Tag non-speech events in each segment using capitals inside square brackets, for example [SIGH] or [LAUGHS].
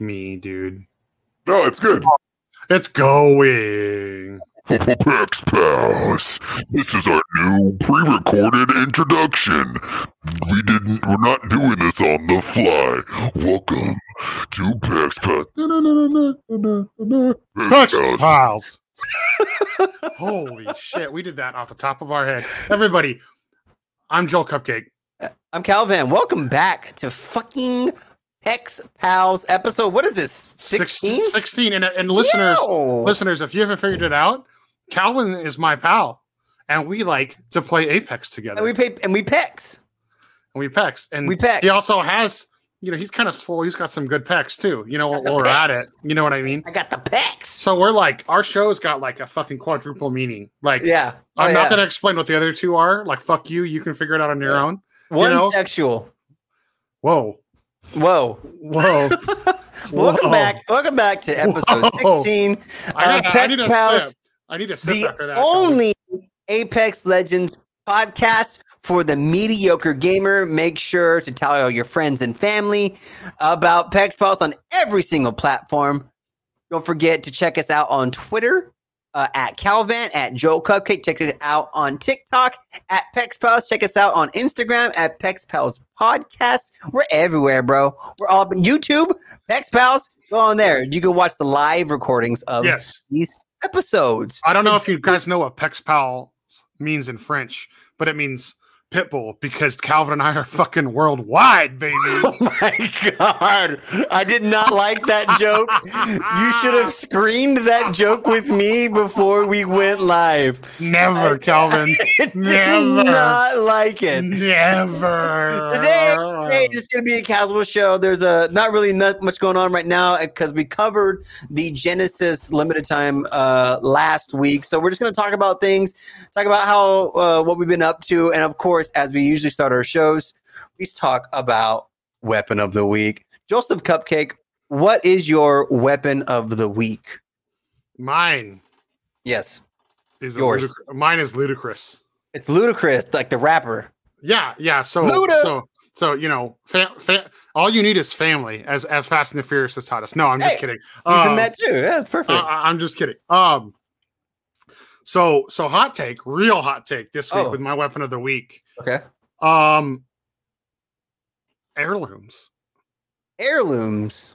fuck me, dude. No, it's good. It's going. Pex Pals. This is our new pre-recorded introduction. We didn't. We're not doing this on the fly. Welcome to Pex Pals. Pex Touch Pals. piles. Holy shit, we did that off the top of our head. Everybody, I'm Joel Cupcake. I'm Calvin. Welcome back to fucking Pex Pals episode. What is this? 16? 16 and, and listeners, Yo. listeners, if you haven't figured it out, Calvin is my pal, and we like to play Apex together. And we pay and we pecs. and we pecs, and We pecs. he also has, you know, he's kind of swole. He's got some good pecs too. You know, while we're at it, you know what I mean. I got the pecs. So we're like, our show's got like a fucking quadruple meaning. Like, Yeah. Oh, I'm not yeah. gonna explain what the other two are. Like, fuck you. You can figure it out on your Yeah. own. one know? sexual. Whoa, Whoa. whoa. [LAUGHS] Welcome Whoa. back. Welcome back to episode Whoa. 16 I of need, I need Pex a Pals. sip. I need a sip the after that. Only Apex Legends podcast for the mediocre gamer. Make sure to tell all your friends and family about PEX Pals on every single platform. Don't forget to check us out on Twitter uh, at Calvin, at Joel Cupcake. Check us out on TikTok at PEX Pals. Check us out on Instagram at PEX Pals Podcast. We're everywhere, bro. We're all up on YouTube. PEX Pals, go on there. You can watch the live recordings of Yes. these episodes. I don't know if you guys know what Pex Pal means in French, but it means pitbull because Calvin and I are fucking worldwide, baby. [LAUGHS] Oh my god! I did not like that joke. You should have screamed that joke with me before we went live. Never, Calvin. [LAUGHS] I did Never. not like it. Never. Today, today it's just gonna be a casual show. There's a not really not much going on right now because we covered the Genesis limited time uh, last week. So we're just gonna talk about things, talk about how uh, what we've been up to, and of course, as we usually start our shows, we talk about weapon of the week. Joseph Cupcake, what is your weapon of the week? Mine Yes, is Yours. Yours. mine is ludicrous. it's ludicrous, like the rapper. Yeah, yeah. So, Luda. so, so you know, fa- fa- all you need is family, as as Fast and the Furious has taught us. No, I'm just Hey, kidding. He's in Um, that too. Yeah, it's perfect. I- I'm just kidding. Um, so so hot take, real hot take this week Oh. with my weapon of the week. Okay. Um, heirlooms. Heirlooms.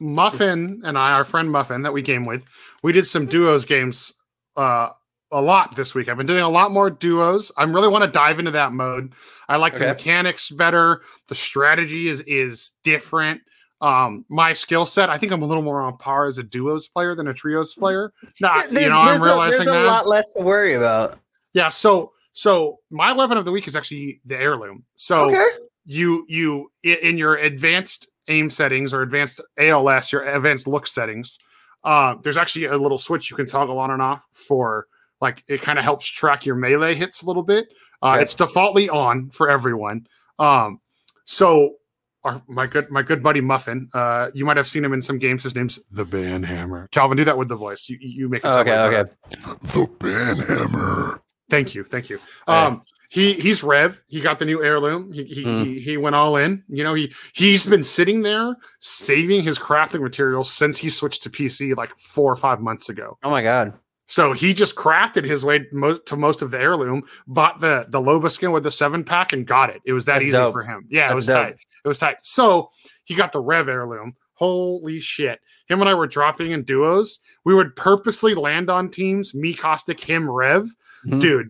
Muffin and I, our friend Muffin that we game with, we did some duos games uh a lot this week. I've been doing a lot more duos. I really want to dive into that mode. I like the mechanics better. The strategy is is different. Um, my skill set, I think I'm a little more on par as a duos player than a trios player. Not, there's, you know, I'm there's a, realizing there's a that. lot less to worry about. Yeah, so so my weapon of the week is actually the heirloom. So okay. you you in your advanced aim settings or advanced ALS, your advanced look settings, uh, there's actually a little switch you can toggle on and off for like it kind of helps track your melee hits a little bit. Uh, Okay. It's defaultly on for everyone. Um, so our, my good my good buddy Muffin, uh, you might have seen him in some games. His name's the Banhammer. Calvin, do that with the voice. You you make it sound okay. like Okay. that. The Banhammer. Thank you, thank you. Um, he he's Rev. He got the new heirloom. He he, Mm. he he went all in. You know, he he's been sitting there saving his crafting materials since he switched to PC like four or five months ago. Oh my god. So he just crafted his way to most of the heirloom, bought the the Loba skin with the seven pack, and got it. It was that That's easy dope. for him. Yeah, it was dope. tight. It was tight. So he got the Rev heirloom. Holy shit! Him and I were dropping in duos. We would purposely land on teams. Me, Caustic, him, Rev Mhm. dude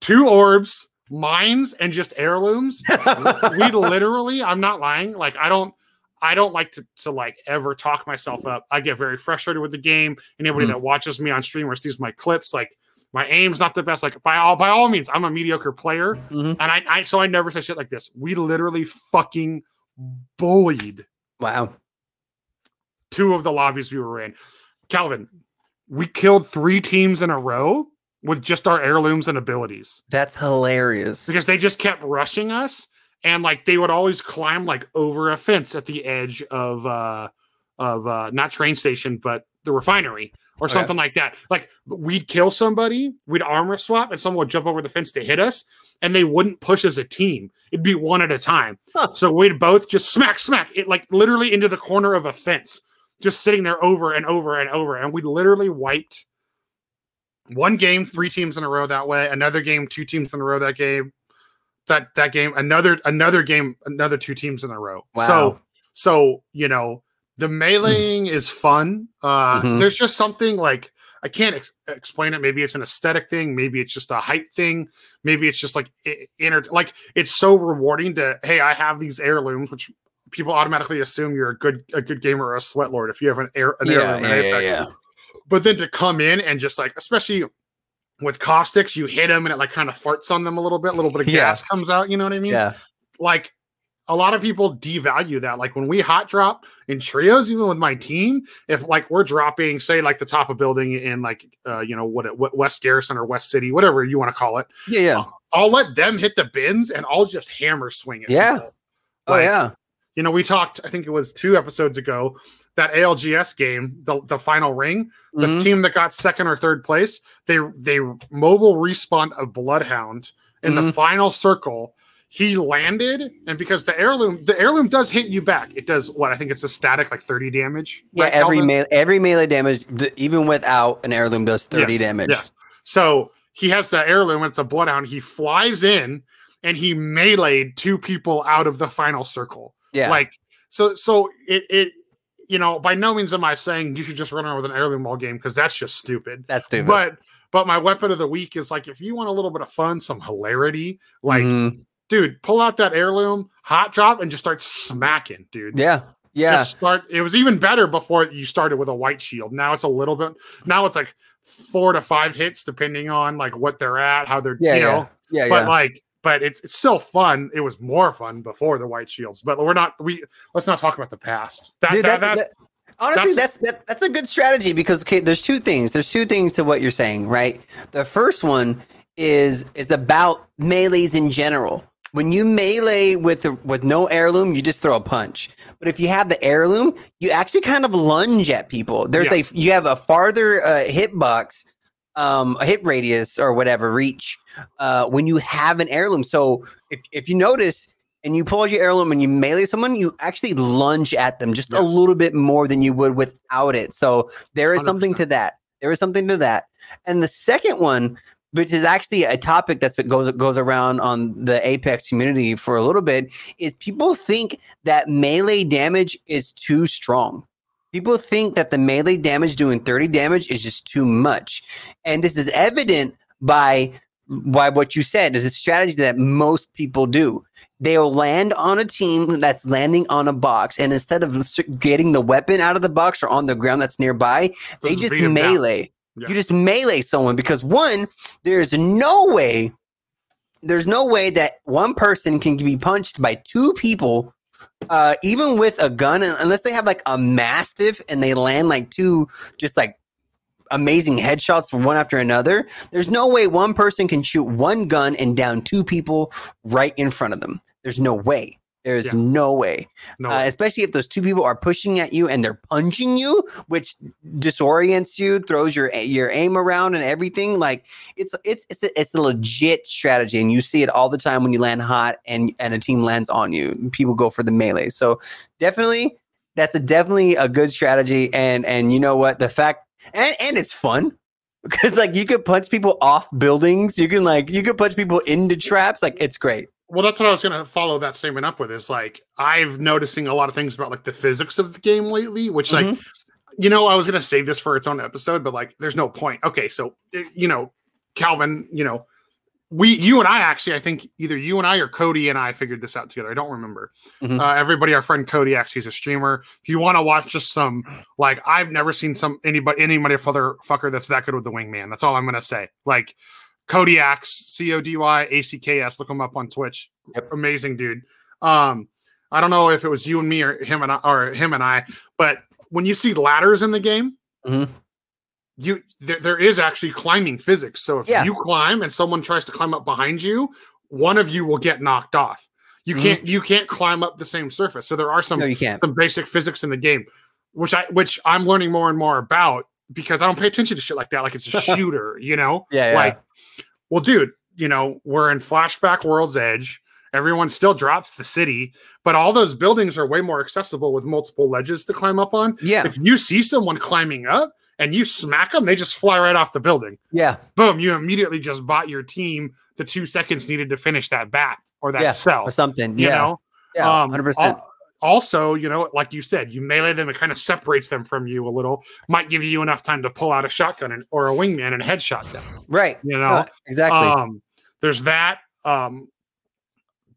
two orbs mines and just heirlooms [LAUGHS] we literally i'm not lying like i don't i don't like to, to like ever talk myself up i get very frustrated with the game anybody Mhm. that watches me on stream or sees my clips like my aim's not the best like by all by all means i'm a mediocre player Mhm. and i, I so i never say shit like this we literally fucking bullied Wow. two of the lobbies we were in calvin we killed three teams in a row with just our heirlooms and abilities That's hilarious. because they just kept rushing us and like they would always climb like over a fence at the edge of uh of uh not train station but the refinery or Okay. something like that like we'd kill somebody we'd armor swap and someone would jump over the fence to hit us and they wouldn't push as a team it'd be one at a time Huh. so we'd both just smack smack it like literally into the corner of a fence just sitting there over and over and over. And we literally wiped one game, three teams in a row that way, another game, two teams in a row that game, that that game, another another game, another two teams in a row. Wow. So so you know the meleeing [CLEARS THROAT] is fun. Uh Mhm. there's just something like I can't ex- explain it. Maybe it's an aesthetic thing. Maybe it's just a height thing. Maybe it's just like inner. Like it's so rewarding to hey, I have these heirlooms, which people automatically assume you're a good a good gamer or a sweat lord if you have an air an Yeah, heirloom in yeah, yeah, Apex. yeah. But then to come in and just like, especially with caustics, you hit them and it like kind of farts on them a little bit. A little bit of Yeah. gas comes out. You know what I mean? Yeah. Like a lot of people devalue that. Like when we hot drop in trios, even with my team, if like we're dropping, say like the top of building in like uh, you know what, what West Garrison or West City, whatever you want to call it, Yeah. Yeah. I'll let them hit the bins and I'll just hammer swing it. Yeah. Oh yeah. You know, we talked, I think it was two episodes ago, that ALGS game, the, the final ring, the Mhm. team that got second or third place, they they mobile respawned a bloodhound in the Mhm. final circle. He landed, and because the heirloom, the heirloom does hit you back. It does what I think it's a static, like 30 damage. Yeah. right, Every melee every melee damage, th- even without an heirloom, does thirty Yes, damage. Yes. So he has the heirloom, it's a bloodhound. He flies in and he meleeed two people out of the final circle. Yeah. Like so so it it you know, by no means am I saying you should just run around with an heirloom ball game because that's just stupid. That's stupid. But but my weapon of the week is like if you want a little bit of fun, some hilarity, like Mhm. dude, pull out that heirloom, hot drop, and just start smacking, dude. yeah. Yeah. Just start. It was even better before you started with a white shield. Now it's a little bit. Now it's like four to five hits, depending on like what they're at, how they're, Yeah, you yeah. know. yeah. But yeah. like, but it's it's still fun. It was more fun before the white shields. But we're not. We let's not talk about the past. That, Dude, that, that's, that- honestly, that's that, that's a good strategy because okay, there's two things. There's two things to what you're saying, right? The first one is is about melees in general. When you melee with the, with no heirloom, you just throw a punch. But if you have the heirloom, you actually kind of lunge at people. There's Yes. a you have a farther uh, hitbox, um, a hit radius or whatever reach uh, when you have an heirloom. So if if you notice, and you pull out your heirloom and you melee someone, you actually lunge at them just a little bit more than you would without it. So there is something 100. to that. There is something to that. And the second one, which is actually a topic that's what goes goes around on the Apex community for a little bit, is people think that melee damage is too strong. People think that the melee damage doing 30 damage is just too much. And this is evident by by what you said is a strategy that most people do they'll land on a team that's landing on a box and instead of getting the weapon out of the box or on the ground that's nearby they Just just down. melee Yeah. you just melee someone because one there's no way there's no way that one person can be punched by two people uh even with a gun unless they have like a mastiff and they land like two just like amazing headshots one after another there's no way one person can shoot one gun and down two people right in front of them. There's no way there's Yeah. no way no, uh, especially if those two people are pushing at you and they're punching you, which disorients you, throws your your aim around and everything. Like it's it's it's a, it's a legit strategy, and you see it all the time when you land hot and and a team lands on you. People go for the melee, so definitely that's a definitely a good strategy. And and you know what, the fact and and it's fun. [LAUGHS] Because like you could punch people off buildings, you can like you could punch people into traps. Like it's great. Well, that's what I was gonna follow that statement up with. Is like I've noticing a lot of things about like the physics of the game lately, which like Mhm. you know, I was gonna save this for its own episode, but like, there's no point. Okay, so eh, you know, Calvin, you know, we, you and I actually, I think either you and I or Cody and I figured this out together. I don't remember. Mhm. Uh, everybody, our friend Cody, actually, is a streamer. If you want to watch just some, like, I've never seen some anybody, anybody fucker that's that good with the wingman. That's all I'm gonna say. Like, Codyacks, C O D Y A C K S. Look him up on Twitch. Yep. Amazing dude. Um, I don't know if it was you and me or him and I, or him and I, but when you see ladders in the game, Mhm. you there, there is actually climbing physics. So if Yeah. you climb and someone tries to climb up behind you, one of you will get knocked off. You Mhm. can't you can't climb up the same surface. So there are some No, some basic physics in the game, which I which I'm learning more and more about because I don't pay attention to shit like that. Like it's a [LAUGHS] shooter, you know? Yeah, yeah. Like, well, dude, you know, we're in Flashback World's Edge. everyone still drops the city, but all those buildings are way more accessible with multiple ledges to climb up on. Yeah. If you see someone climbing up and you smack them, they just fly right off the building. Yeah. Boom, you immediately just bought your team the two seconds needed to finish that bat or that Yeah, cell. Or something. You yeah. know? yeah. Um, 100%. al- Also, you know, like you said, you melee them, it kind of separates them from you a little, might give you enough time to pull out a shotgun and, or a wingman and headshot them. right. You know, Uh, exactly. um, there's that. Um,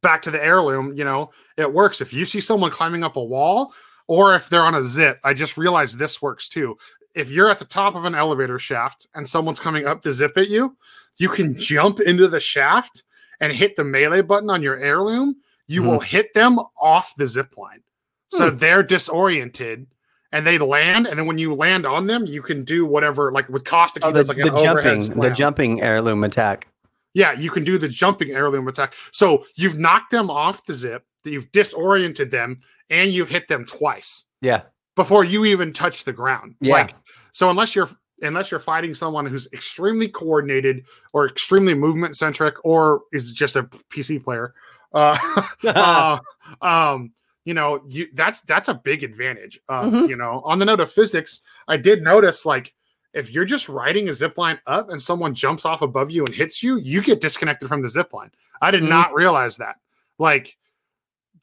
back to the heirloom, you know, it works. If you see someone climbing up a wall or if they're on a zip, I just realized this works too. If you're at the top of an elevator shaft and someone's coming up to zip at you, you can jump into the shaft and hit the melee button on your heirloom. You hmm. will hit them off the zip line. So hmm. they're disoriented and they land. And then when you land on them, you can do whatever, like with Caustic, oh, he the, does like the jumping, the jumping heirloom attack. Yeah, you can do the jumping heirloom attack. So you've knocked them off the zip, you've disoriented them, and you've hit them twice Yeah. before you even touch the ground. Yeah. Like so unless you're unless you're fighting someone who's extremely coordinated or extremely movement centric or is just a PC player, uh, [LAUGHS] uh [LAUGHS] um you know you that's that's a big advantage uh Mhm. you know on the note of physics i did notice like if you're just riding a zip line up and someone jumps off above you and hits you you get disconnected from the zip line i did Mhm. not realize that like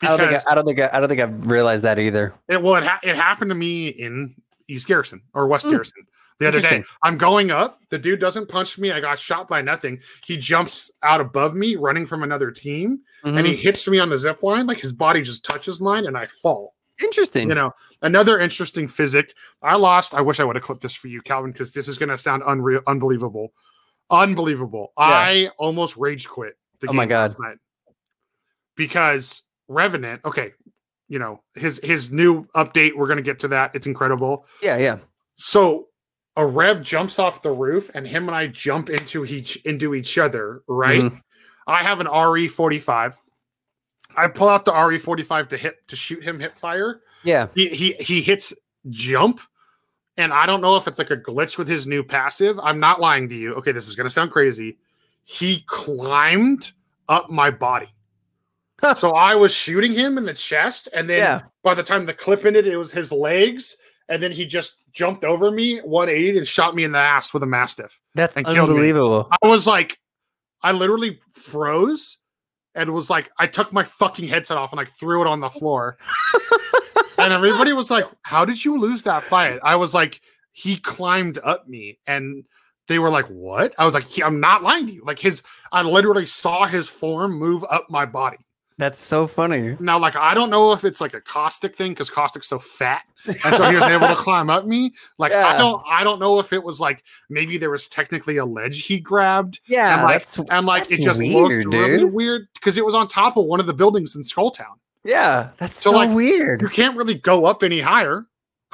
I don't think because I, I don't think I, I don't think I've realized that either. it well it, ha- it happened to me in east garrison or west Mm. garrison the other day. I'm going up. The dude doesn't punch me. I got shot by nothing. He jumps out above me running from another team and Mhm. he hits me on the zip line. Like his body just touches mine and i fall. Interesting. you know another interesting physic. I lost. I wish i would have clipped this for you calvin because this is going to sound unreal unbelievable. Unbelievable. I almost rage quit the Oh my God. because revenant okay you know his his new update we're going to get to that. It's incredible. Yeah, yeah. so a rev jumps off the roof and him and i jump into each into each other right Mhm. I have an RE 45. I pull out the RE 45 to hit to shoot him hip fire. Yeah. He he he hits jump. And I don't know if it's like a glitch with his new passive. I'm not lying to you. Okay, this is gonna sound crazy. He climbed up my body. so I was shooting him in the chest, and then Yeah. by the time the clip ended, it was his legs, and then he just jumped over me, 180, and shot me in the ass with a mastiff. That's And killed me. unbelievable. I was like, I literally froze and was like, I took my fucking headset off and like threw it on the floor. [LAUGHS] and everybody was like, How did you lose that fight? I was like, He climbed up me. And they were like, What? I was like, I'm not lying to you. Like, his, I literally saw his form move up my body. That's so funny. Now, like, I don't know if it's like a caustic thing because caustic's so fat, and so he was able to [LAUGHS] climb up me. Like, I don't, I don't know if it was like maybe there was technically a ledge he grabbed, Yeah, and like, that's and like it just weird, looked really weird because it was on top of one of the buildings in Skulltown. yeah, that's So, so, like, You can't really go up any higher,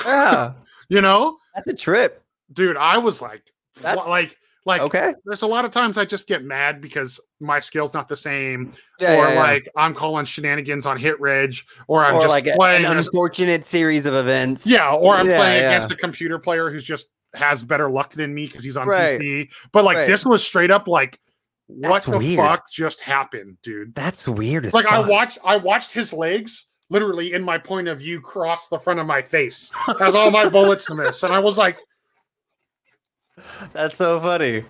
Yeah, [LAUGHS] you know, that's a trip. dude. I was like, That's- like, like. Okay. There's a lot of times I just get mad because my skill's not the same, Yeah, or yeah, yeah. like I'm calling shenanigans on hit reg, or I'm or just like playing an as- unfortunate series of events. Yeah, or I'm Yeah, playing yeah. against a computer player who's just has better luck than me because he's on Right. PC. But like Right. this was straight up like, what That's the weird. fuck just happened, dude? That's weird Like I watched, I watched his legs literally in my point of view cross the front of my face as all my bullets miss, and I was like, [LAUGHS] That's so funny.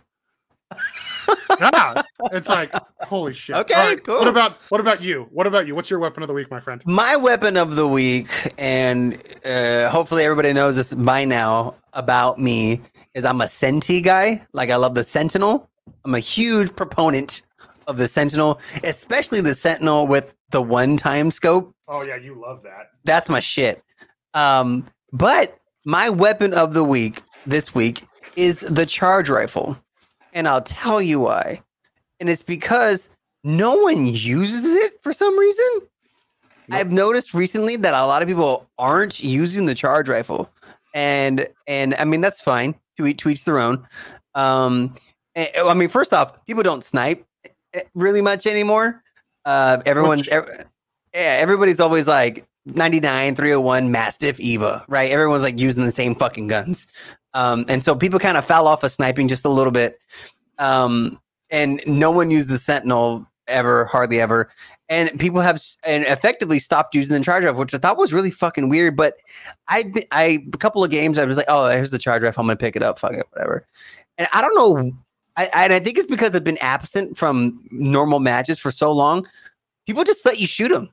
yeah, [LAUGHS] it's like holy shit. Okay, right, cool. What about what about you? What about you? What's your weapon of the week, my friend? My weapon of the week, and uh, hopefully everybody knows this by now about me, is I'm a Senti guy. Like I love the Sentinel. I'm a huge proponent of the Sentinel, especially the Sentinel with the one-time scope. Oh yeah, you love that. That's my shit. Um, but my weapon of the week this week is the charge rifle. And I'll tell you why. And it's because no one uses it for some reason. I've noticed recently that a lot of people aren't using the charge rifle. And and I mean that's fine. To each to each their own. Um eh, I mean, first off, people don't snipe eh, really much anymore. Uh, everyone's Which- ev- yeah, everybody's always like 99, 301, Mastiff, Eva, right? Everyone's like using the same fucking guns. Um, and so people kind of fell off of sniping just a little bit. Um, and no one used the Sentinel ever, hardly ever. And people have and effectively stopped using the charge rifle, which I thought was really fucking weird. But I, I a couple of games, I was like, oh, here's the charge rifle. I'm gonna pick it up. Fuck it, whatever. And I don't know. I, and I think it's because I've been absent from normal matches for so long. People just let you shoot them.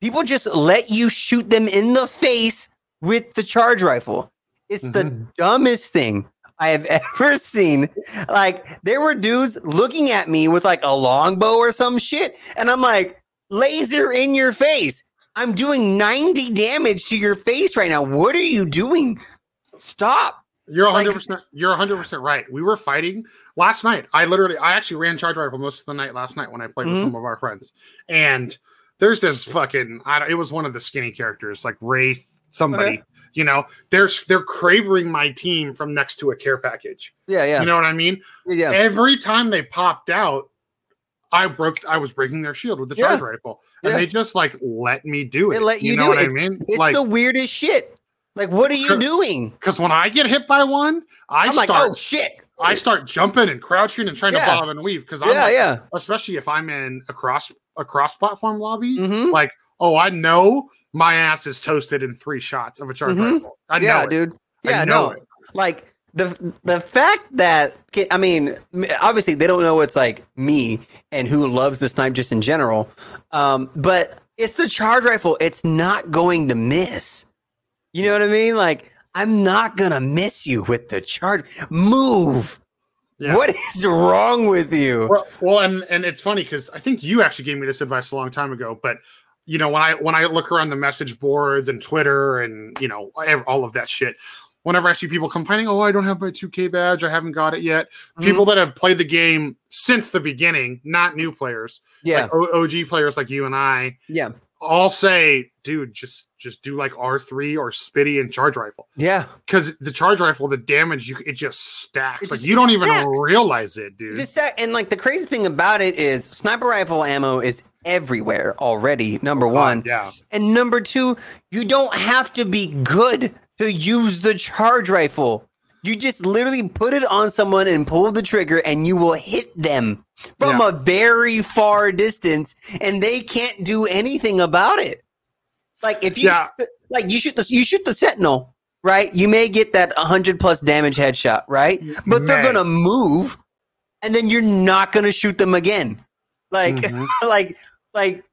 People just let you shoot them in the face with the charge rifle. It's the dumbest thing I have [LAUGHS] ever seen. Like there were dudes looking at me with like a longbow or some shit, and I'm like, laser in your face. I'm doing 90 damage to your face right now. What are you doing? Stop. You're 100. percent You're 100 percent right. We were fighting last night. I literally, I actually ran charge rifle most of the night last night when I played with Mhm. some of our friends. And there's this fucking. I don't, it was one of the skinny characters, like Wraith, somebody. Okay. You know, they're they're craving my team from next to a care package. Yeah, yeah, You know what I mean? yeah. Every time they popped out, I broke. I was breaking their shield with the charge Yeah. rifle, and Yeah. they just like let me do They it. let you you know do what it. I mean? It's like, the weirdest shit. Like, what are you doing? because when I get hit by one, I I'm like, start. oh shit. I start jumping and crouching and trying Yeah. to bob and weave because I'm Yeah, like- yeah. especially if I'm in a cross a cross platform lobby. hmm Like, oh, I know my ass is toasted in three shots of a charge Mhm. rifle. I know Yeah, it. dude. I Yeah, know no. it. Like the the fact that I mean, obviously they don't know it's like me and who loves the snipe just in general. Um, but it's the charge rifle. It's not going to miss. You know what I mean? Like I'm not gonna miss you with the charge. Move. Yeah. What is wrong with you? Well, well, and and it's funny because I think you actually gave me this advice a long time ago. But you know, when I when I look around the message boards and Twitter and you know all of that shit, whenever I see people complaining, "Oh, I don't have my 2K badge, I haven't got it yet," Mhm. people that have played the game since the beginning, not new players, Yeah, like OG players like you and I, yeah, all say, "Dude, just just do like R3 or Spitty and charge rifle." yeah. Because the charge rifle, the damage you it just stacks. It like just- you don't even stacks. realize it, dude. And like the crazy thing about it is sniper rifle ammo is everywhere already. Number one, Uh, yeah. and number two, you don't have to be good to use the charge rifle. You just literally put it on someone and pull the trigger, and you will hit them from Yeah. a very far distance, and they can't do anything about it. Like if you, Yeah. like you shoot the you shoot the sentinel, right? You may get that hundred plus damage headshot, right? But they're gonna move, and then you're not gonna shoot them again. Like, Mhm. [LAUGHS] like, like,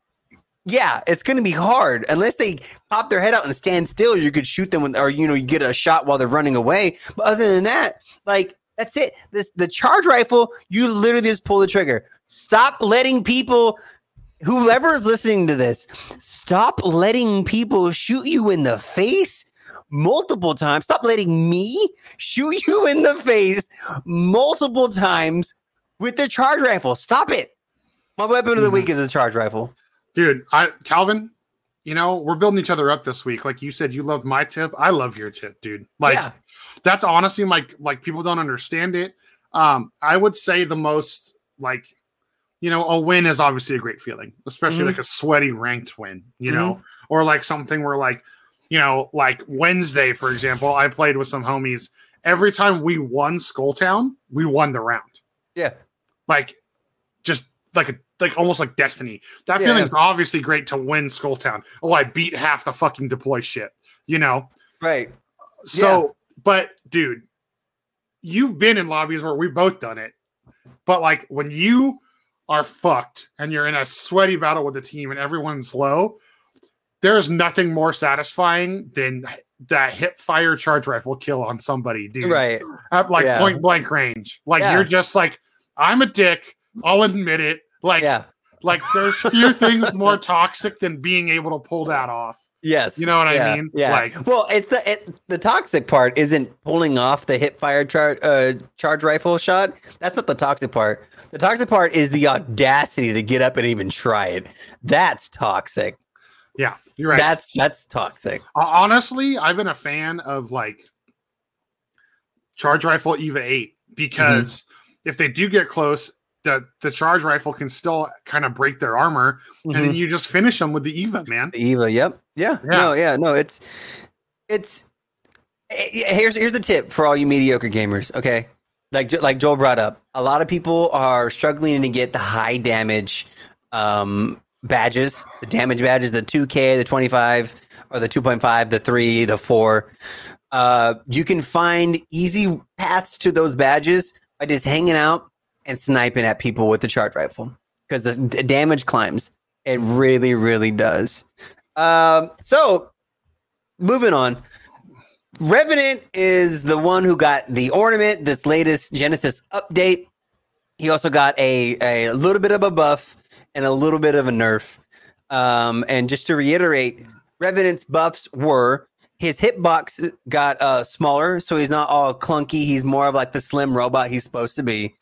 yeah, it's gonna be hard unless they pop their head out and stand still. You could shoot them, with, or you know, you get a shot while they're running away. But other than that, like, that's it. This the charge rifle. You literally just pull the trigger. Stop letting people. Whoever is listening to this, stop letting people shoot you in the face multiple times. Stop letting me shoot you in the face multiple times with the charge rifle. Stop it. My weapon of the week is a charge rifle. dude i calvin you know we're building each other up this week like you said you loved my tip i love your tip dude like yeah. that's honestly like like people don't understand it um i would say the most like you know a win is obviously a great feeling especially Mhm. like a sweaty ranked win you know or like something where like you know like wednesday for example i played with some homies every time we won skulltown we won the round Yeah. like just like a like almost like destiny. That Yeah, feeling's obviously great to win Skulltown. Oh, I beat half the fucking deploy shit, you know. Right. So, but dude, you've been in lobbies where we've both done it. But like when you are fucked and you're in a sweaty battle with the team and everyone's low, there's nothing more satisfying than that hip fire charge rifle kill on somebody, dude Right. at like Yeah. point blank range. Like Yeah. you're just like, I'm a dick. I'll admit it. Like, Yeah. like there's few things more toxic than being able to pull that off. Yes. You know what I mean? Yeah. Like- well, it's the it, the toxic part isn't pulling off the hip fire charge uh, charge rifle shot. That's not the toxic part. The toxic part is the audacity to get up and even try it. That's toxic. Yeah, you're right. That's that's toxic. Uh, Honestly, I've been a fan of like charge rifle Eva 8 because Mm-hmm. if they do get close, the the charge rifle can still kind of break their armor, and then you just finish them with the Eva, man. The Eva. Yep. Yeah. Yeah. No. Yeah. No. It's it's. eh, Here's here's the tip for all you mediocre gamers. Okay, like like Joel brought up, a lot of people are struggling to get the high damage um, badges, the damage badges, the 2K, the 25, or the 2.5, the 3, the 4. Uh, you can find easy paths to those badges by just hanging out and sniping at people with the charge rifle because the, damage climbs. It really, really does. Um, so, moving on. Revenant is the one who got the ornament, this latest Genesis update. He also got a, a little bit of a buff and a little bit of a nerf. Um, and just to reiterate, Revenant's buffs were his hitbox got uh, smaller, so he's not all clunky. He's more of like the slim robot he's supposed to be.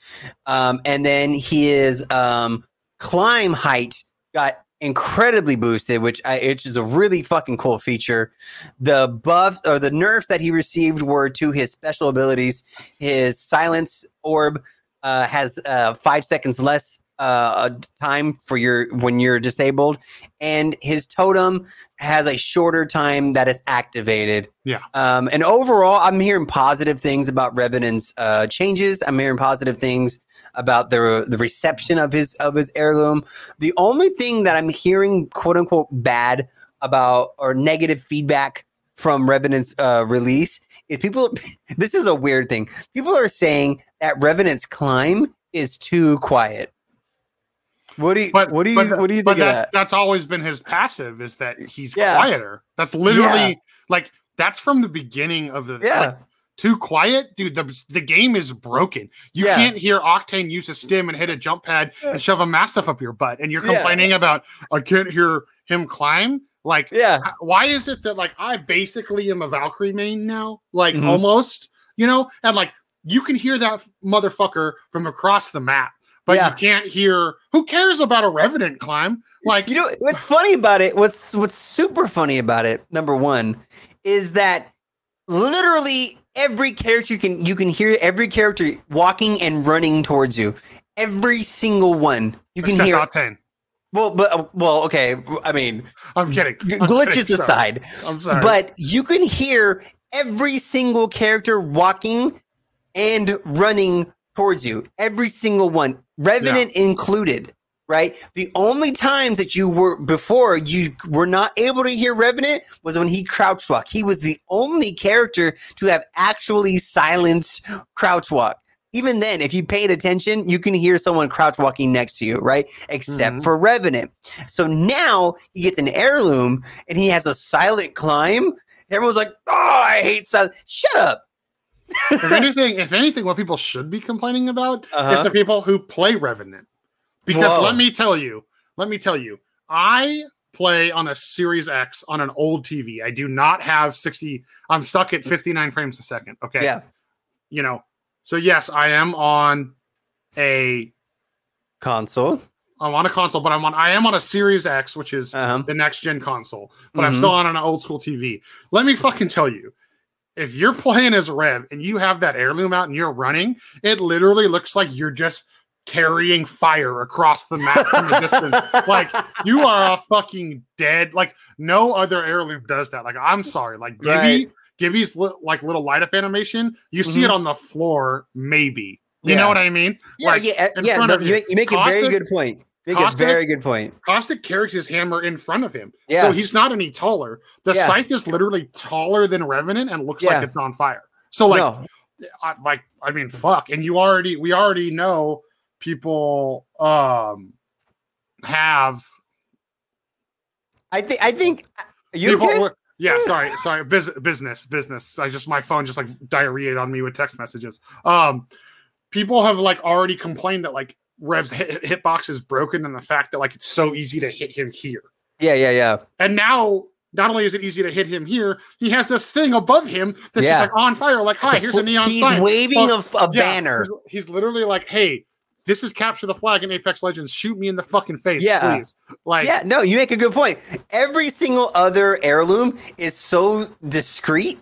Um, and then his um, climb height got incredibly boosted, which I, which is a really fucking cool feature. The buffs or the nerfs that he received were to his special abilities. His silence orb uh, has uh, five seconds less uh, time for your when you're disabled, and his totem has a shorter time that is activated. Yeah. Um, and overall, I'm hearing positive things about Revenant's uh, changes. I'm hearing positive things about the the reception of his of his heirloom. The only thing that I'm hearing, quote unquote, bad about or negative feedback from Revenant's uh, release is people. [LAUGHS] This is a weird thing. People are saying that Revenant's climb is too quiet. What do you? But what do you? but, what do you think that, that? that's always been his passive is that he's Yeah. quieter. That's literally Yeah. like that's from the beginning of the Yeah. like, too quiet, dude. The the game is broken. You Yeah. can't hear Octane use a stim and hit a jump pad and shove a mastiff up your butt, and you're complaining about I can't hear him climb. Like, Yeah. why is it that like I basically am a Valkyrie main now? Like Mhm. almost, you know, and like you can hear that motherfucker from across the map, but Yeah. you can't hear. Who cares about a Revenant climb? Like, You know what's funny about it? What's what's super funny about it? Number one is that literally every character you can you can hear every character walking and running towards you. Every single one you can except hear. Octane. Well, but uh, well, okay. I mean, I'm kidding. I'm glitches kidding. Aside, I'm sorry. but you can hear every single character walking and running towards you. Every single one, Revenant included. Right. The only times that you were before you were not able to hear Revenant was when he crouch walk. He was the only character to have actually silenced crouch walk. Even then, if you paid attention, you can hear someone crouch walking next to you, right? Except Mhm. for Revenant. So now he gets an heirloom and he has a silent climb. Everyone's like, "Oh, I hate silent." Shut up. If anything, if anything, what people should be complaining about is Uh-huh. the people who play Revenant. Because Whoa. let me tell you, let me tell you, I play on a Series X on an old TV. I do not have 60. I'm stuck at 59 frames a second. Okay. Yeah. You know, so yes, I am on a Console. I'm on a console, but I'm on I am on a Series X, which is Uh-huh. the next gen console, but I'm Mhm. still on an old school TV. Let me fucking tell you, if you're playing as Rev and you have that heirloom out and you're running, it literally looks like you're just carrying fire across the map from the distance. [LAUGHS] Like you are a fucking dead. Like no other heirloom does that. Like I'm sorry. Like Gibby, Right. Gibby's li- like little light up animation. You see Mhm. it on the floor, maybe. You Yeah. know what I mean? Yeah, Like, yeah, yeah. front no, of you you. make, you make a very good point. A very good point. Caustic carries his hammer in front of him. Yeah. So he's not any taller. The Yeah. scythe is literally taller than Revenant and looks Yeah. like it's on fire. So like no, I, like I mean fuck and you already we already know people um have I think I think you people yeah [LAUGHS] sorry sorry bus- business business I just my phone just like diarrheaed on me with text messages um people have like already complained that like Rev's hit, hitbox is broken and the fact that like it's so easy to hit him here Yeah, yeah, yeah. and now not only is it easy to hit him here he has this thing above him that's Yeah. just like on fire like hi here's a [LAUGHS] neon He's sign He's waving Well, a, a Yeah, banner. He's, he's literally like, "Hey, this is capture the flag in Apex Legends. Shoot me in the fucking face, Yeah. please." Like, yeah, no, you make a good point. Every single other heirloom is so discreet,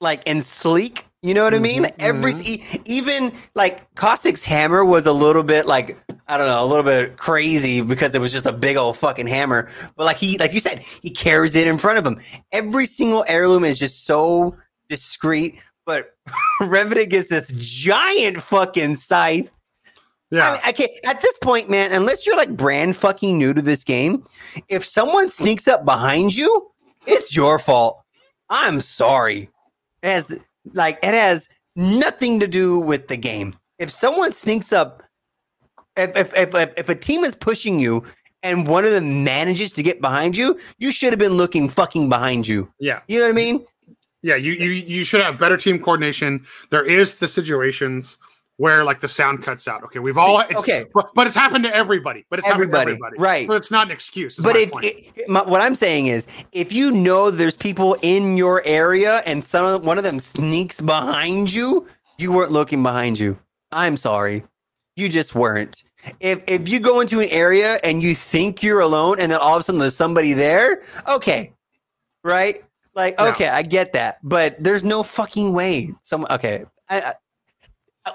like and sleek. You know what I mean? Mhm, every e- even like Caustic's hammer was a little bit like I don't know, a little bit crazy because it was just a big old fucking hammer. But like he, like you said, he carries it in front of him. Every single heirloom is just so discreet. But [LAUGHS] Revenant gets this giant fucking scythe. Yeah. I, mean, I can't, at this point, man, unless you're like brand fucking new to this game, if someone sneaks up behind you, it's your fault. I'm sorry. Has like it has nothing to do with the game. If someone sneaks up, if if if, if, if a team is pushing you and one of them manages to get behind you, you should have been looking fucking behind you. yeah. You know what I mean? Yeah, you, you you should have better team coordination. There is the situations where like the sound cuts out. Okay, we've all it's, Okay. but, but it's happened to everybody. But it's Everybody, happened to everybody, right. So it's not an excuse. But if it, my, what I'm saying is, if you know there's people in your area and some one of them sneaks behind you, you weren't looking behind you. I'm sorry, you just weren't. If if you go into an area and you think you're alone, and then all of a sudden there's somebody there, okay, right? Like okay, I get that, but there's no fucking way. Some okay, I.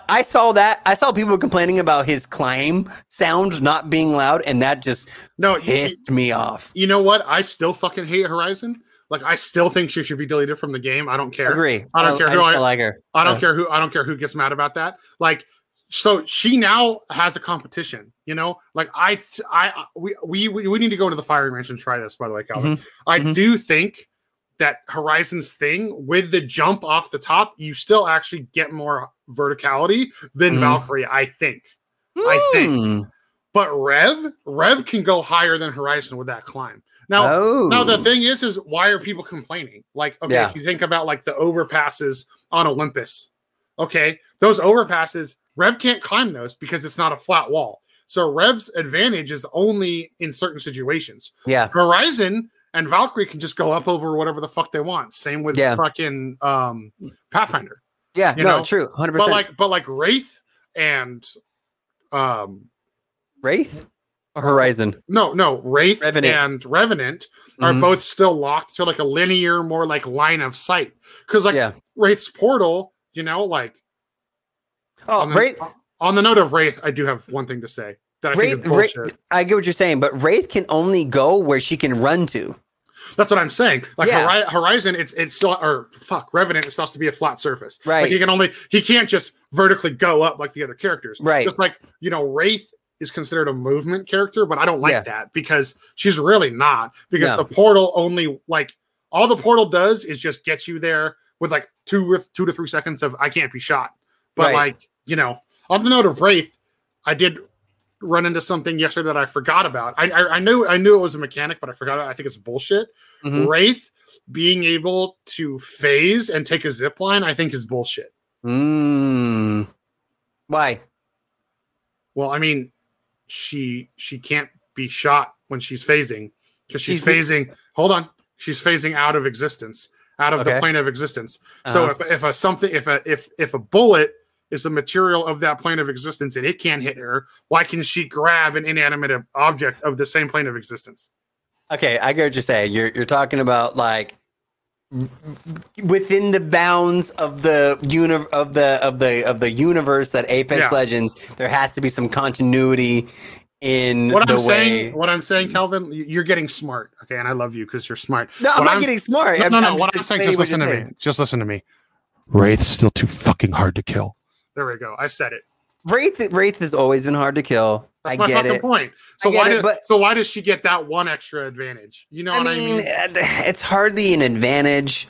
I saw that. I saw people complaining about his climb sound not being loud, and that just no, you, pissed me off. you know what? I still fucking hate Horizon. Like I still think she should be deleted from the game. I don't care. Agree. I don't care I who just I- don't like her. I don't Uh, care who I don't care who gets mad about that. Like so she now has a competition, you know? Like I I we we we need to go into the fire range and try this by the way, Calvin. I mhm. do think that Horizon's thing with the jump off the top, you still actually get more verticality than Mhm. Valkyrie, I think. I think. Hmm. But Rev, Rev can go higher than Horizon with that climb. Now, oh. now the thing is, is why are people complaining? Like, okay, Yeah. if you think about like the overpasses on Olympus, okay, those overpasses, Rev can't climb those because it's not a flat wall. So Rev's advantage is only in certain situations. yeah. Horizon and Valkyrie can just go up over whatever the fuck they want. Same with Yeah. fucking um, Pathfinder. Yeah. you no, know, true. 100%. But like, but like Wraith and um, Wraith or Horizon? no, no, Wraith Revenant. and Revenant are Mhm. both still locked to like a linear, more like line of sight. Because like yeah. Wraith's portal, you know, like Oh, on the, Wraith. on the note of Wraith, I do have one thing to say that I think Wraith, Wraith. I get what you're saying, but Wraith can only go where she can run to. That's what I'm saying. Like Yeah. Hori- Horizon, it's it's still or fuck Revenant. It still has to be a flat surface. Right. Like he can only he can't just vertically go up like the other characters. Right. Just like you know, Wraith is considered a movement character, but I don't like Yeah. that because she's really not. Because No. the portal only like all the portal does is just get you there with like two with two to three seconds of I can't be shot. But Right. like you know, on the note of Wraith, I did run into something yesterday that I forgot about. I I, I knew I knew it was a mechanic, but I forgot. It. I think it's bullshit. Mhm. Wraith being able to phase and take a zip line, I think is bullshit. Mm. Why? Well, I mean, she she can't be shot when she's phasing because she's, She's the- phasing. Hold on, she's phasing out of existence, out of the plane of existence. So Uh-huh. if if a something if a if if a bullet is the material of that plane of existence and it can't hit her, why can she grab an inanimate object of the same plane of existence? Okay, I get what you're saying. You're you're talking about like within the bounds of the uni- of the of the of the universe that Apex Yeah. Legends, there has to be some continuity in What I'm way. saying, what I'm saying, Calvin, y- you're getting smart. Okay, and I love you because you're smart. no, I'm not I'm- getting smart. No, no, no. I'm what I'm saying, just listen to you're me. Just listen to me. Wraith's still too fucking hard to kill. There we go. I said it. Wraith Wraith has always been hard to kill. That's I my get fucking it. point. So why it, did but- so why does she get that one extra advantage? You know I what mean, I mean? it's hardly an advantage.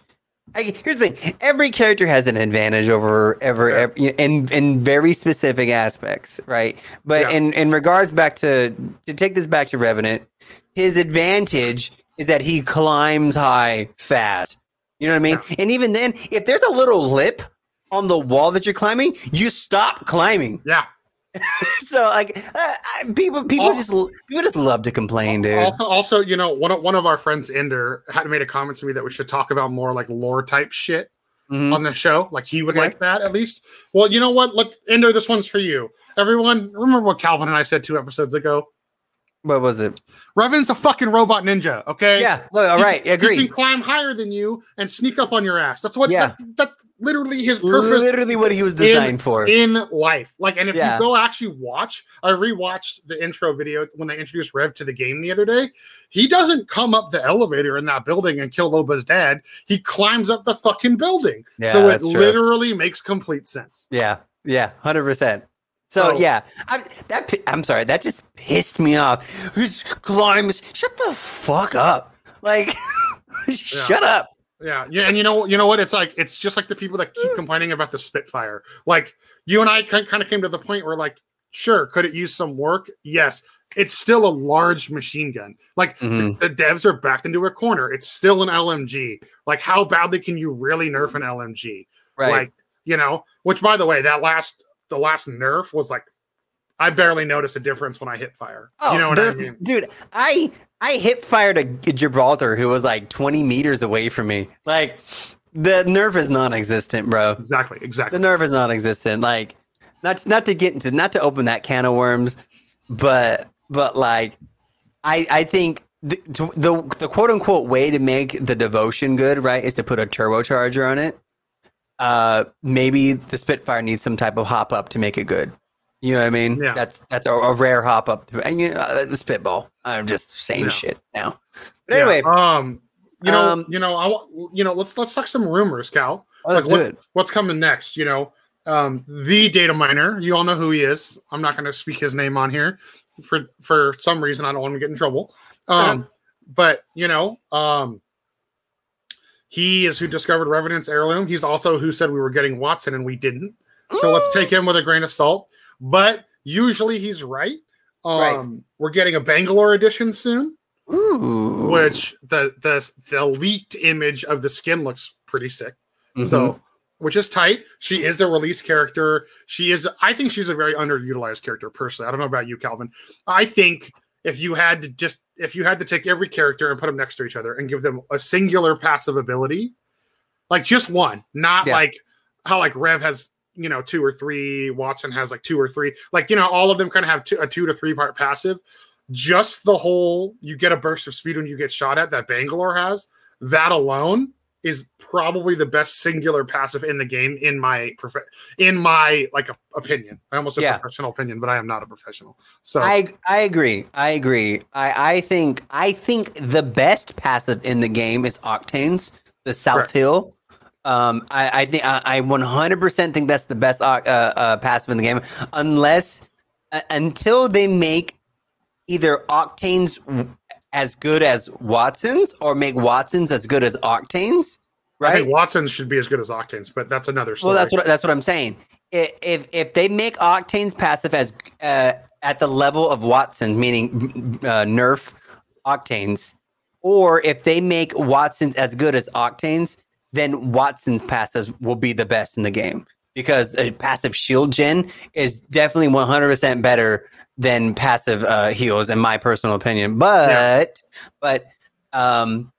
I, here's the thing: every character has an advantage over ever, Yeah. ev- in in very specific aspects, right? But Yeah. in in regards back to to take this back to Revenant, his advantage is that he climbs high fast. You know what I mean? And even then, if there's a little lip on the wall that you're climbing, you stop climbing. Yeah. [LAUGHS] so like, uh, people people Al- just people just love to complain, dude. Also, also, you know, one of one of our friends, Ender, had made a comment to me that we should talk about more like lore type shit Mhm. on the show. Like he would Okay. like that at least. Well, you know what? Look, Ender, this one's for you. Everyone, remember what Calvin and I said two episodes ago? What was it? Revan's a fucking robot ninja. Okay. Yeah. Look, all He- right. He Agree. can climb higher than you and sneak up on your ass. That's what. Yeah. that- that's literally his purpose Literally what he was designed for. in life. Like, and if Yeah. you go actually watch, I rewatched the intro video when they introduced Rev to the game the other day. He doesn't come up the elevator in that building and kill Loba's dad. He climbs up the fucking building. Yeah, so it true. literally makes complete sense. Yeah, yeah, hundred percent. So, So- yeah, I, that I'm sorry, that just pissed me off. Who's climbs, shut the fuck up! Like, [LAUGHS] shut up. Yeah, yeah, and you know, you know what? It's like it's just like the people that keep complaining about the Spitfire. Like you and I kind of came to the point where, like, sure, could it use some work? Yes, it's still a large machine gun. Like Mhm. the, the devs are backed into a corner. It's still an LMG. Like, how badly can you really nerf an LMG? Right. Like, you know, which by the way, that last the last nerf was like, I barely noticed a difference when I hip fire. oh, you know what I mean? dude, I I hip fired a Gibraltar who was like 20 meters away from me. Like, the nerf is non-existent, bro. Exactly, exactly. The nerf is non-existent. Like, not not to get into not to open that can of worms, but but like, I I think the the the quote unquote way to make the devotion good, right, is to put a turbocharger on it. Uh, maybe the Spitfire needs some type of hop up to make it good. You know what I mean? Yeah. That's that's a, a rare hop up. And you know, uh, the spitball. I'm just saying Yeah. shit now. But Yeah, anyway, um, you know, um, you know, I want, you know, let's let's talk some rumors, Cal. let's like do what, it. what's coming next? You know, um, the data miner. You all know who he is. I'm not going to speak his name on here for for some reason. I don't want to get in trouble. Um, but you know, um, he is who discovered Revenant's heirloom. He's also who said we were getting Wattson and we didn't. So let's take him with a grain of salt. But usually he's right. Um, Right. We're getting a Bangalore edition soon Ooh. which the the the leaked image of the skin looks pretty sick. Mhm. So, which is tight. She is a release character. She is. I think she's a very underutilized character. Personally, I don't know about you, Calvin. I think if you had to just if you had to take every character and put them next to each other and give them a singular passive ability, like just one, not Yeah. like how like Rev has you know two or three, Wattson has like two or three, like you know all of them kind of have two, a two to three part passive. Just the whole you get a burst of speed when you get shot at that Bangalore has. That alone is probably the best singular passive in the game in my prof- in my like a, opinion. I almost said Yeah. professional opinion, but I am not a professional. So I I agree. I agree. I I think I think the best passive in the game is Octanes, the South Correct. Hill. Um, I I think I, I 100% think that's the best uh, uh, passive in the game, unless uh, until they make either Octanes as good as Wattson's or make Wattson's as good as Octanes. I Right. think Wattson should be as good as Octanes, but that's another story. Well, that's what that's what I'm saying. I- If if they make Octane's passive as uh, at the level of Wattson, meaning uh, nerf Octanes, or if they make Wattson's as good as Octanes, then Wattson's passive will be the best in the game because the passive shield gen is definitely 100% better than passive uh, heals, in my personal opinion. But but um,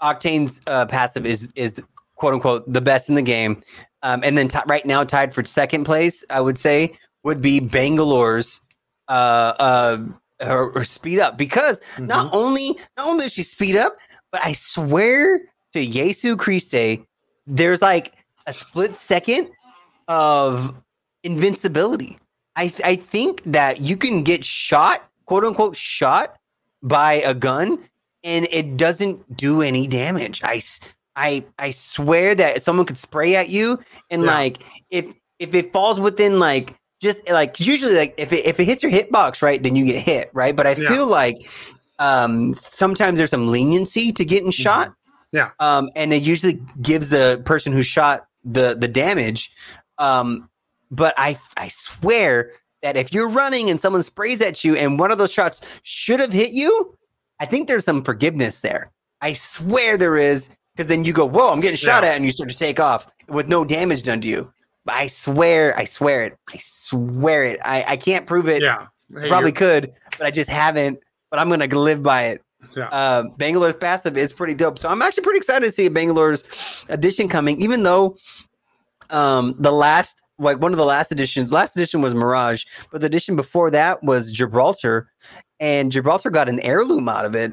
Octane's uh, passive is is quote unquote the best in the game. Um, and then ti- right now, tied for second place, I would say would be Bangalore's uh, uh, her, her speed up because not only not only does she speed up, but I swear to Yesu Christe, there's like a split second of invincibility. I I think that you can get shot, quote unquote, shot by a gun, and it doesn't do any damage. I I I swear that someone could spray at you, and Yeah. like if if it falls within like just like usually like if it if it hits your hitbox right, then you get hit right. But I Yeah. feel like um sometimes there's some leniency to getting shot. Yeah. Um, and it usually gives the person who shot the the damage. Um, but I I swear that if you're running and someone sprays at you and one of those shots should have hit you, I think there's some forgiveness there. I swear there is, because then you go, whoa, I'm getting shot Yeah. at, and you start to take off with no damage done to you. But I swear, I swear it. I swear it. I, I can't prove it. yeah. Hey, Probably could, but I just haven't. But I'm gonna live by it. Yeah. Uh, Bangalore's passive is pretty dope. So I'm actually pretty excited to see Bangalore's edition coming, even though um the last like one of the last editions last edition was mirage but the edition before that was gibraltar and Gibraltar got an heirloom out of it.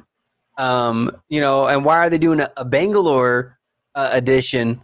Um, you know, and why are they doing a, a Bangalore uh, edition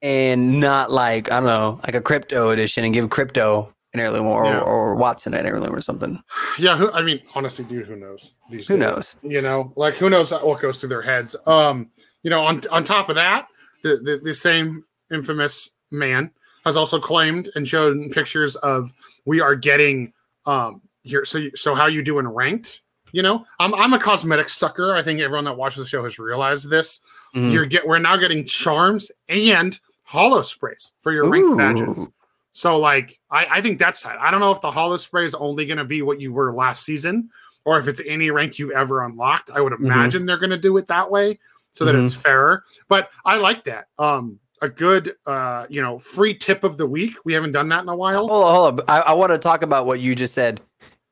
and not like I don't know, like a crypto edition and give crypto an heirloom or, Yeah. or Wattson an heirloom or something? Yeah, who, I mean, honestly, dude, who knows? These Who days? knows? You know, like who knows what goes through their heads? Um, you know, on on top of that, the the, the same infamous man has also claimed and shown pictures of we are getting um here. So so how you doing ranked? You know, I'm I'm a cosmetic sucker. I think everyone that watches the show has realized this. Mhm. You're get we're now getting charms and holo sprays for your ranked badges. So like I, I think that's tight. I don't know if the holo spray is only gonna be what you were last season, or if it's any rank you've ever unlocked. I would Mhm. imagine they're gonna do it that way so that it's fairer. But I like that. Um a good uh you know free tip of the week. We haven't done that in a while. Hold on, hold on. I, I want to talk about what you just said.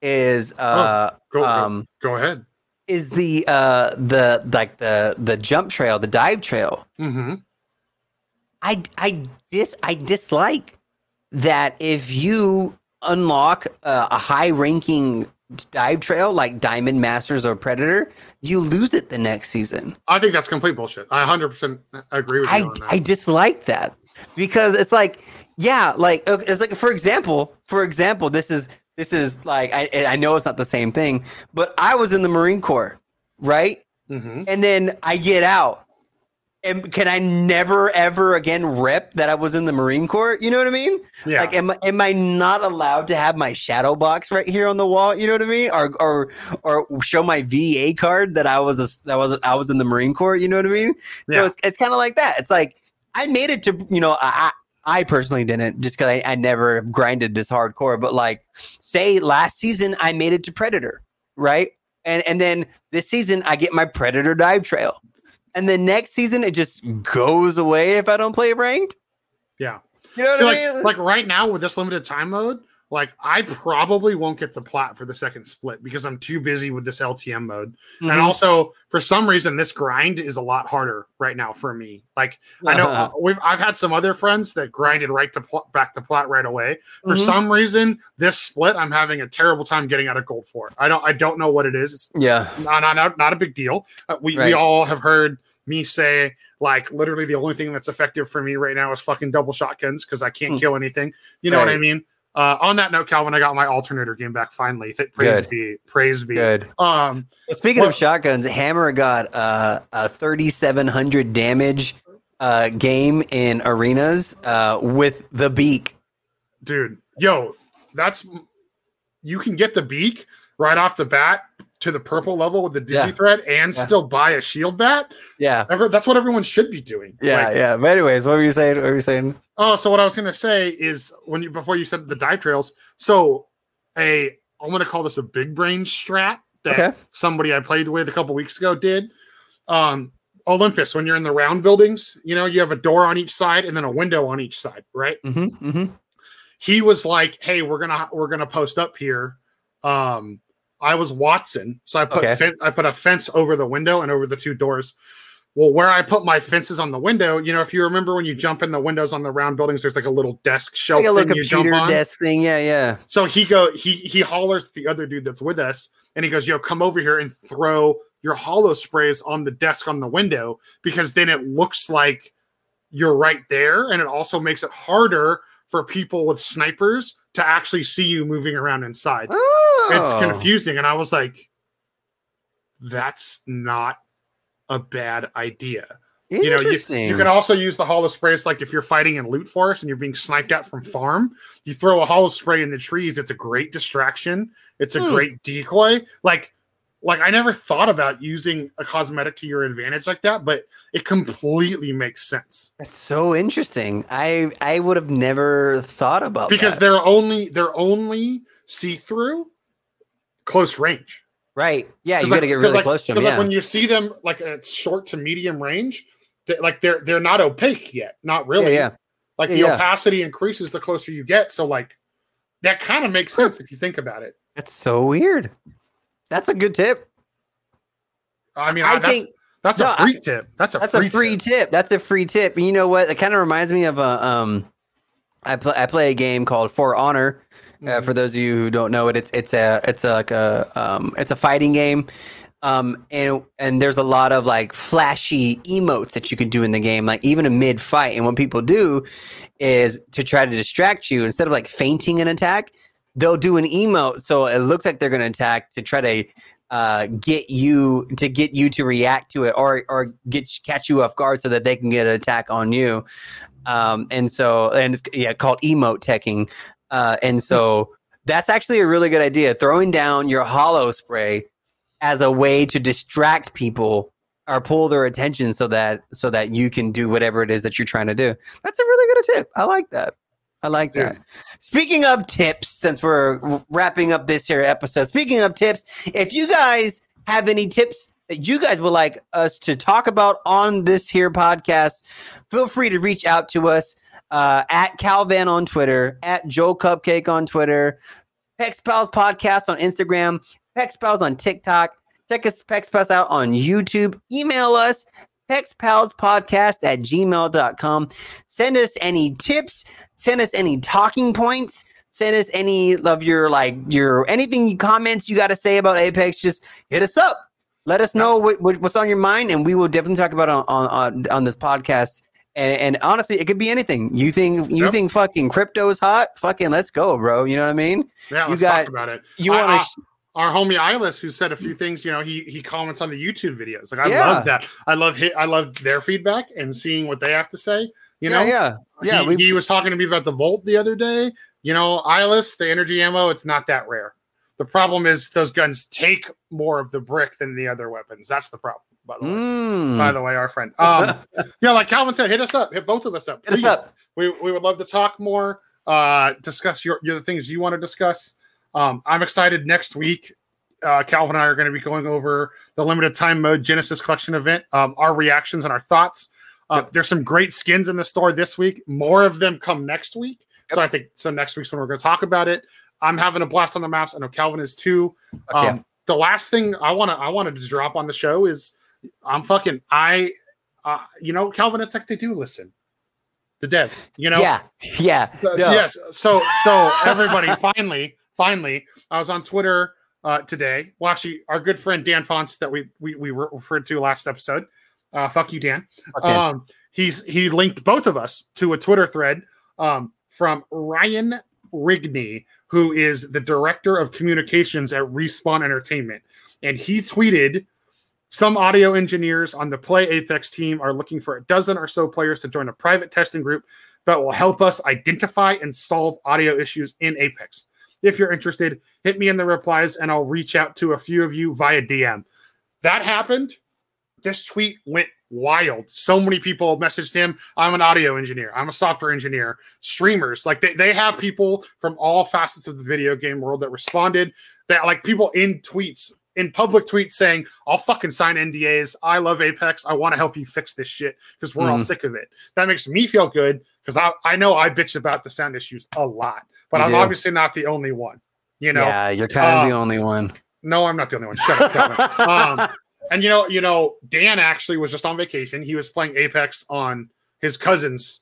Is uh Go go, um go ahead. is the uh the like the the jump trail, the dive trail. Mm-hmm. I I dis I dislike that if you unlock uh, a high ranking dive trail like Diamond Masters or Predator, you lose it the next season. I think that's complete bullshit. I 100% agree with you I on that. I dislike that because it's like yeah, like it's like for example, for example, this is this is like I I know it's not the same thing, but I was in the Marine Corps, right? Mhm. and then I get out. And can I never ever again rip that I was in the Marine Corps? You know what I mean? Yeah. Like, am I- am I not allowed to have my shadow box right here on the wall? You know what I mean? Or or or show my VA card that I was a, that was I was in the Marine Corps. You know what I mean? Yeah. So it's it's kind of like that. It's like I made it to you know I. I I personally didn't just because I, I never grinded this hardcore, but like say last season I made it to Predator, right? And and then this season I get my Predator dive trail. And then next season it just goes away if I don't play ranked. Yeah. You know what So I like, mean? like right now with this limited time mode, like I probably won't get the plat for the second split because I'm too busy with this LTM mode. And Mhm. also for some reason this grind is a lot harder right now for me. Like I know Uh-huh. [LAUGHS] uh, we've I've had some other friends that grinded right to pl- back to plat right away. For Mhm. some reason this split I'm having a terrible time getting out of gold for. I don't I don't know what it is. It's yeah. not not, not, not a big deal. Uh, we we all have heard me say like literally the only thing that's effective for me right now is fucking double shotguns because I can't Hmm. kill anything. You know what I mean? Uh, on that note, Calvin, I got my alternator game back finally. Th- praise Good. be, praise be. Good. Um, Well, speaking Well- of shotguns, Hammer got uh, a 3,700 damage uh, game in arenas uh, with the beak. dude, yo, that's you can get the beak right off the bat to the purple level with the digi Yeah. threat and Yeah. still buy a shield bat. Yeah. Ever, that's what everyone should be doing. Yeah. Like, yeah. But anyways, what were you saying? What were you saying? Oh, so what I was gonna say is when you before you said the dive trails, so a I'm gonna call this a big brain strat that Okay. somebody I played with a couple weeks ago did. Um Olympus, when you're in the round buildings, you know, you have a door on each side and then a window on each side, right? Mm-hmm. Mm-hmm. He was like, Hey, we're gonna we're gonna post up here. Um I was Wattson, so I put Okay. fen- I put a fence over the window and over the two doors. Well, where I put my fences on the window, you know, if you remember when you jump in the windows on the round buildings, there's like a little desk shelf Like a little thing you jump computer on. desk thing. Yeah. Yeah. So he go he he hollers at the other dude that's with us, and he goes, "Yo, come over here and throw your holo sprays on the desk on the window because then it looks like you're right there, and it also makes it harder for people with snipers to actually see you moving around inside. It's Oh. confusing." And I was like, "That's not a bad idea." you know, you, Interesting. you can also use the holo sprays like if you're fighting in loot forest and you're being sniped at from farm, you throw a holo spray in the trees. It's a great distraction. It's a Hmm. great decoy. Like, like I never thought about using a cosmetic to your advantage like that, but it completely makes sense That's so interesting. I I would have never thought about because that. they're only they're only see through close range. Right. Yeah, you got like- to get 'cause really like- close to them. Yeah. like when you see them like at short to medium range, they, like they're they're not opaque yet, not really. yeah, yeah. Like the Yeah, yeah. opacity increases the closer you get. So like that kind of makes sense if you think about it. That's so weird. That's a good tip. I mean, I I that's think that's no, a free tip. That's a that's free a free tip. tip. That's a free tip. And you know what? It kind of reminds me of a um I play I play a game called For Honor. Uh, for those of you who don't know it, it's it's a it's a, like a um, it's a fighting game, um, and and there's a lot of like flashy emotes that you can do in the game, like even a mid fight. And what people do is to try to distract you instead of like fainting an attack, they'll do an emote so it looks like they're going to attack to try to uh, get you to get you to react to it or or get catch you off guard so that they can get an attack on you. Um, and so and it's yeah called emote teching. Uh, and so that's actually a really good idea. Throwing down your holo spray as a way to distract people or pull their attention so that so that you can do whatever it is that you're trying to do. That's a really good tip. I like that. I like Yeah. that. Speaking of tips, since we're wrapping up this here episode, speaking of tips, if you guys have any tips that you guys would like us to talk about on this here podcast, feel free to reach out to us uh, at CowVan on Twitter, at Joel Cupcake on Twitter, Pex Pals Podcast on Instagram, Pex Pals on TikTok. Check us Pex Pals out on YouTube. Email us pexpalspodcast at gmail.com. Send us any tips, send us any talking points, send us any of your like your anything you comments you got to say about Apex. Just hit us up. Let us know what, what, what's on your mind, and we will definitely talk about on, on, on this podcast. And, and honestly, it could be anything. You think you Yep. think fucking crypto is hot? Fucking let's go, bro. You know what I mean? Yeah, You let's got- talk about it. You want to? Uh, our homie Ilis, who said a few things, you know, he he comments on the YouTube videos. Like I Yeah. love that. I love hit. I love their feedback and seeing what they have to say. You know, yeah, yeah, yeah. he, he was talking to me about the Volt the other day. You know, Ilis, the energy ammo, it's not that rare. The problem is those guns take more of the brick than the other weapons. That's the problem. By the way, Mm. by the way, our friend. Um, [LAUGHS] yeah, like Calvin said, hit us up. Hit both of us up. Hit us up. We we would love to talk more. Uh, discuss your your the things you want to discuss. Um, I'm excited. Next week, uh, Calvin and I are going to be going over the limited time mode Genesis Collection event. Um, our reactions and our thoughts. Uh, There's some great skins in the store this week. More of them come next week. So I think so. Next week's when we're going to talk about it. I'm having a blast on the maps. I know Calvin is too. Um, the last thing I want to I wanted to drop on the show is I'm fucking I uh, you know Calvin it's like they do listen the devs you know yeah, yeah. So- no. yes so so everybody [LAUGHS] finally finally I was on Twitter uh, today well actually our good friend Dan Fonts that we we, we referred to last episode uh, fuck you Dan Okay. um he's he linked both of us to a Twitter thread um from Ryan Rigney who is the director of communications at Respawn Entertainment and he tweeted some audio engineers on the Play Apex team are looking for a dozen or so players to join a private testing group that will help us identify and solve audio issues in Apex. If you're interested, hit me in the replies and I'll reach out to a few of you via DM. That happened. This tweet went wild. So many people messaged him. I'm an audio engineer. I'm a software engineer. Streamers, like they, they have people from all facets of the video game world that responded. That like people in tweets, in public tweets saying, I'll fucking sign NDAs. I love Apex. I want to help you fix this shit because we're all Mhm. sick of it. That makes me feel good because I, I know I bitch about the sound issues a lot, but You I'm do. obviously not the only one. You know, yeah, you're kind of um, the only one. no, I'm not the only one. Shut up, [LAUGHS] um, and you know, you know, Dan actually was just on vacation. He was playing Apex on his cousin's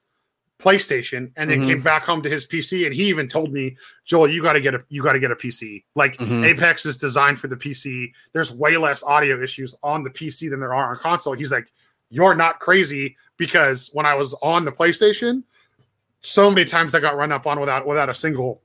PlayStation, and then Mhm. came back home to his PC. And he even told me, Joel, you got to get a you got to get a PC. Like Mhm. Apex is designed for the PC. There's way less audio issues on the PC than there are on console. He's like, you're not crazy because when I was on the PlayStation, so many times I got run up on without without a single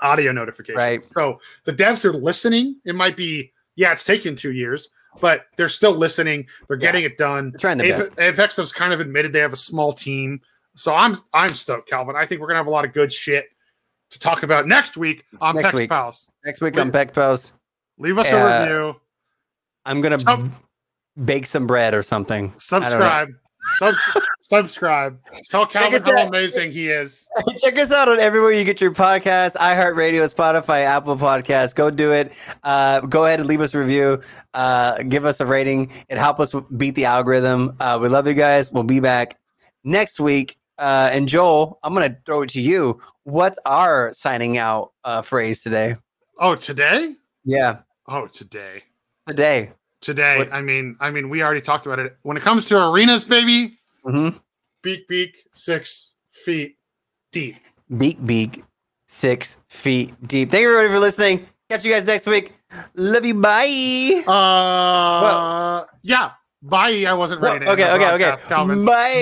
audio notification. Right. So the devs are listening. It might be, yeah, it's taken two years, but they're still listening. They're getting it done. They're trying Ape- best. Apex has kind of admitted they have a small team. So I'm I'm stoked, Calvin. I think we're gonna have a lot of good shit to talk about next week on Next Pex week. Pals. Next week wait. on Pex Pals, Leave us Uh, a review. I'm gonna Sub- bake some bread or something. Subscribe. Subs- [LAUGHS] subscribe. Tell Calvin how out. amazing he is. [LAUGHS] Check us out on everywhere you get your podcast, iHeartRadio, Spotify, Apple Podcasts. Go do it. Uh, go ahead and leave us a review. Uh, give us a rating. It helps us beat the algorithm. Uh, we love you guys. We'll be back next week. Uh, and Joel, I'm gonna throw it to you. What's our signing out uh, phrase today? Oh, today? Yeah, Oh, today. today. Today. What- I mean, I mean, we already talked about it. When it comes to arenas, baby, hmm beak beak, six feet deep. Beak, beak, six feet deep. Thank you everybody for listening. Catch you guys next week. Love you. Bye. Uh, yeah. Bye. I wasn't ready to. end okay, okay, okay. Calvin. Bye.